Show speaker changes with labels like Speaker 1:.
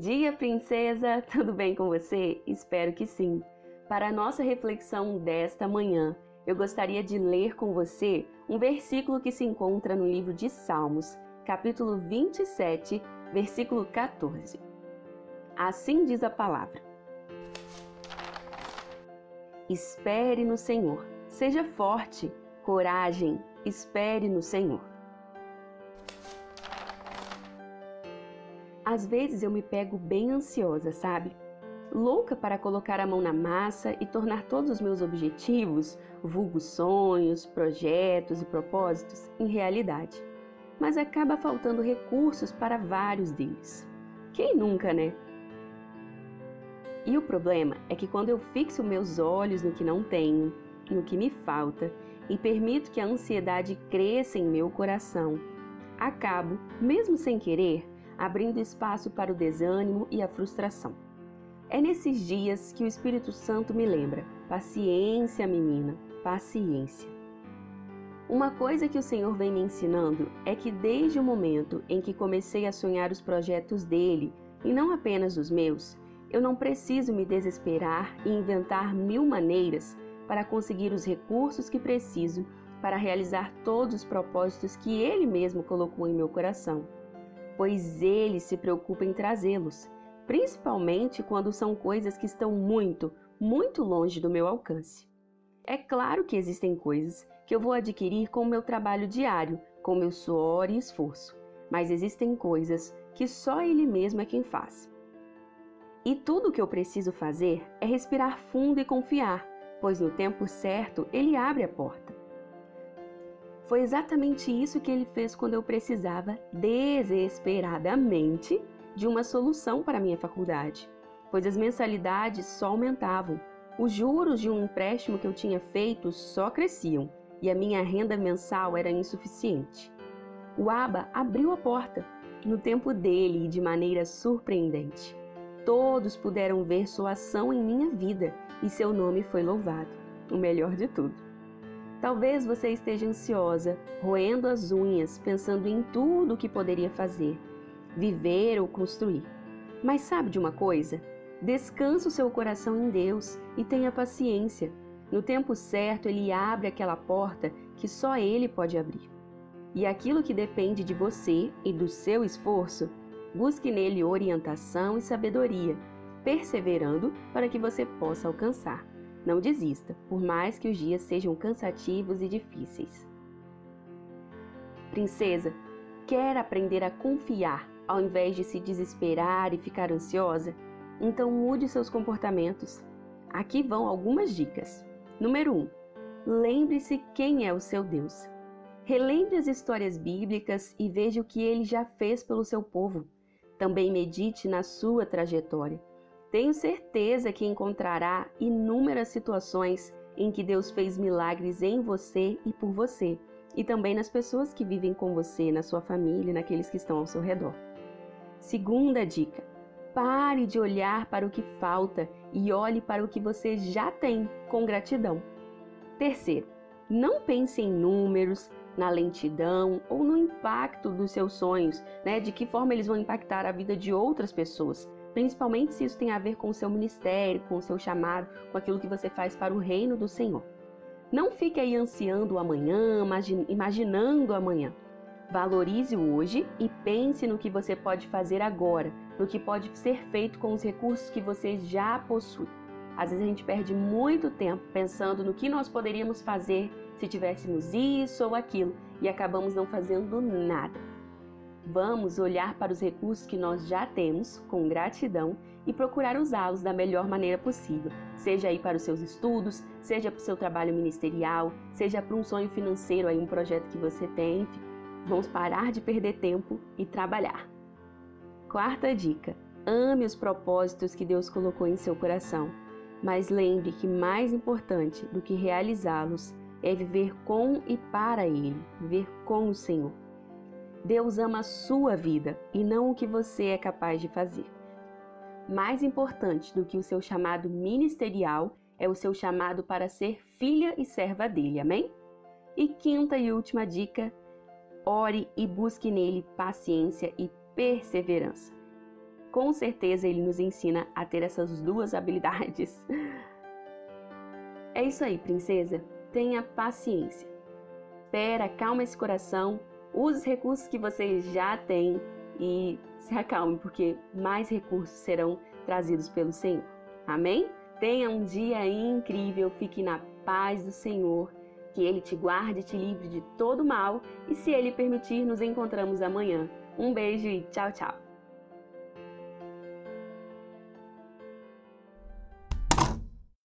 Speaker 1: dia, princesa! Tudo bem com você? Espero que sim. Para a nossa reflexão desta manhã, eu gostaria de ler com você um versículo que se encontra no livro de Salmos, capítulo 27, versículo 14. Assim diz a palavra: Espere no Senhor, seja forte, coragem, espere no Senhor. Às vezes eu me pego bem ansiosa, sabe? Louca para colocar a mão na massa e tornar todos os meus objetivos, vulgo sonhos, projetos e propósitos, em realidade. Mas acaba faltando recursos para vários deles. Quem nunca, né? E o problema é que quando eu fixo meus olhos no que não tenho, no que me falta, e permito que a ansiedade cresça em meu coração, acabo, mesmo sem querer, abrindo espaço para o desânimo e a frustração. É nesses dias que o Espírito Santo me lembra: paciência, menina, paciência. Uma coisa que o Senhor vem me ensinando é que desde o momento em que comecei a sonhar os projetos dele, e não apenas os meus, eu não preciso me desesperar e inventar mil maneiras para conseguir os recursos que preciso para realizar todos os propósitos que ele mesmo colocou em meu coração pois ele se preocupa em trazê-los, principalmente quando são coisas que estão muito, muito longe do meu alcance. É claro que existem coisas que eu vou adquirir com o meu trabalho diário, com meu suor e esforço, mas existem coisas que só ele mesmo é quem faz. E tudo o que eu preciso fazer é respirar fundo e confiar, pois no tempo certo ele abre a porta. Foi exatamente isso que ele fez quando eu precisava desesperadamente de uma solução para minha faculdade, pois as mensalidades só aumentavam, os juros de um empréstimo que eu tinha feito só cresciam e a minha renda mensal era insuficiente. O Aba abriu a porta no tempo dele e de maneira surpreendente. Todos puderam ver sua ação em minha vida e seu nome foi louvado. O melhor de tudo. Talvez você esteja ansiosa, roendo as unhas, pensando em tudo o que poderia fazer, viver ou construir. Mas sabe de uma coisa? Descanse o seu coração em Deus e tenha paciência. No tempo certo, Ele abre aquela porta que só Ele pode abrir. E aquilo que depende de você e do seu esforço, busque nele orientação e sabedoria, perseverando para que você possa alcançar. Não desista, por mais que os dias sejam cansativos e difíceis. Princesa, quer aprender a confiar ao invés de se desesperar e ficar ansiosa? Então mude seus comportamentos. Aqui vão algumas dicas. Número 1. Um, Lembre-se quem é o seu Deus. Relembre as histórias bíblicas e veja o que ele já fez pelo seu povo. Também medite na sua trajetória. Tenho certeza que encontrará inúmeras situações em que Deus fez milagres em você e por você, e também nas pessoas que vivem com você, na sua família e naqueles que estão ao seu redor. Segunda dica: pare de olhar para o que falta e olhe para o que você já tem com gratidão. Terceiro, não pense em números, na lentidão ou no impacto dos seus sonhos, né? De que forma eles vão impactar a vida de outras pessoas principalmente se isso tem a ver com o seu ministério, com o seu chamado, com aquilo que você faz para o reino do Senhor. Não fique aí ansiando o amanhã, imaginando o amanhã. Valorize o hoje e pense no que você pode fazer agora, no que pode ser feito com os recursos que você já possui. Às vezes a gente perde muito tempo pensando no que nós poderíamos fazer se tivéssemos isso ou aquilo e acabamos não fazendo nada. Vamos olhar para os recursos que nós já temos com gratidão e procurar usá-los da melhor maneira possível, seja aí para os seus estudos, seja para o seu trabalho ministerial, seja para um sonho financeiro aí um projeto que você tem. Vamos parar de perder tempo e trabalhar. Quarta dica: ame os propósitos que Deus colocou em seu coração, mas lembre que mais importante do que realizá-los é viver com e para Ele, viver com o Senhor. Deus ama a sua vida e não o que você é capaz de fazer. Mais importante do que o seu chamado ministerial é o seu chamado para ser filha e serva dele, amém? E quinta e última dica: ore e busque nele paciência e perseverança. com certeza ele nos ensina a ter essas duas habilidades. É isso aí, princesa. Tenha paciência. Espera, calma esse coração, use os recursos que você já tem e se acalme, porque mais recursos serão trazidos pelo Senhor. Amém? Tenha um dia incrível, fique na paz do Senhor, que Ele te guarde e te livre de todo mal, e se Ele permitir, nos encontramos amanhã. Um beijo e tchau, tchau!